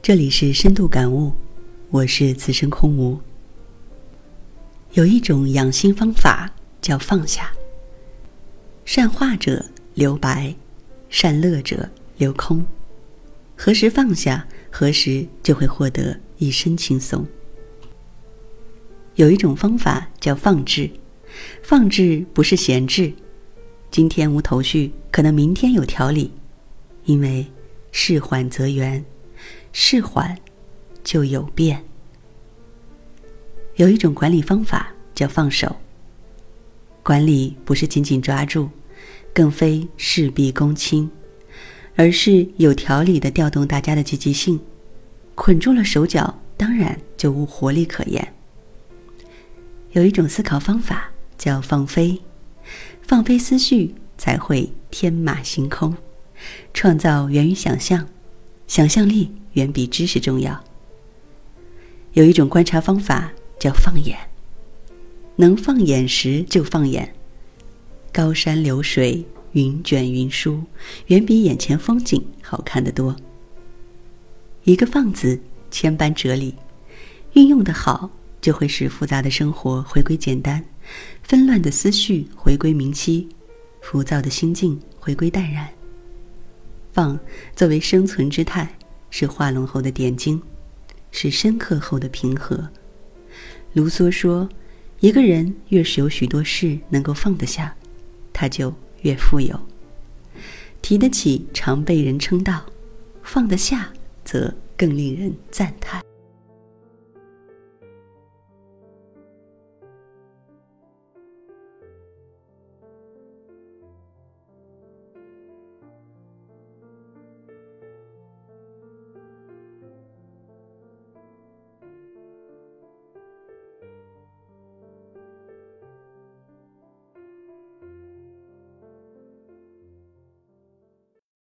这里是深度感悟，我是此生空无。有一种养心方法叫放下。善化者留白，善乐者留空。何时放下，何时就会获得一身轻松。有一种方法叫放置，放置不是闲置。今天无头绪，可能明天有条理，因为事缓则圆。事缓，就有变。有一种管理方法叫放手。管理不是紧紧抓住，更非事必躬亲，而是有条理的调动大家的积极性。捆住了手脚，当然就无活力可言。有一种思考方法叫放飞，放飞思绪才会天马行空，创造源于想象，想象力。远比知识重要。有一种观察方法叫放眼，能放眼时就放眼。高山流水，云卷云舒，远比眼前风景好看得多。一个“放”字，千般哲理，运用的好，就会使复杂的生活回归简单，纷乱的思绪回归明晰，浮躁的心境回归淡然。放，作为生存之态。是画龙后的点睛，是深刻后的平和。卢梭说：“一个人越是有许多事能够放得下，他就越富有。提得起，常被人称道；放得下，则更令人赞叹。”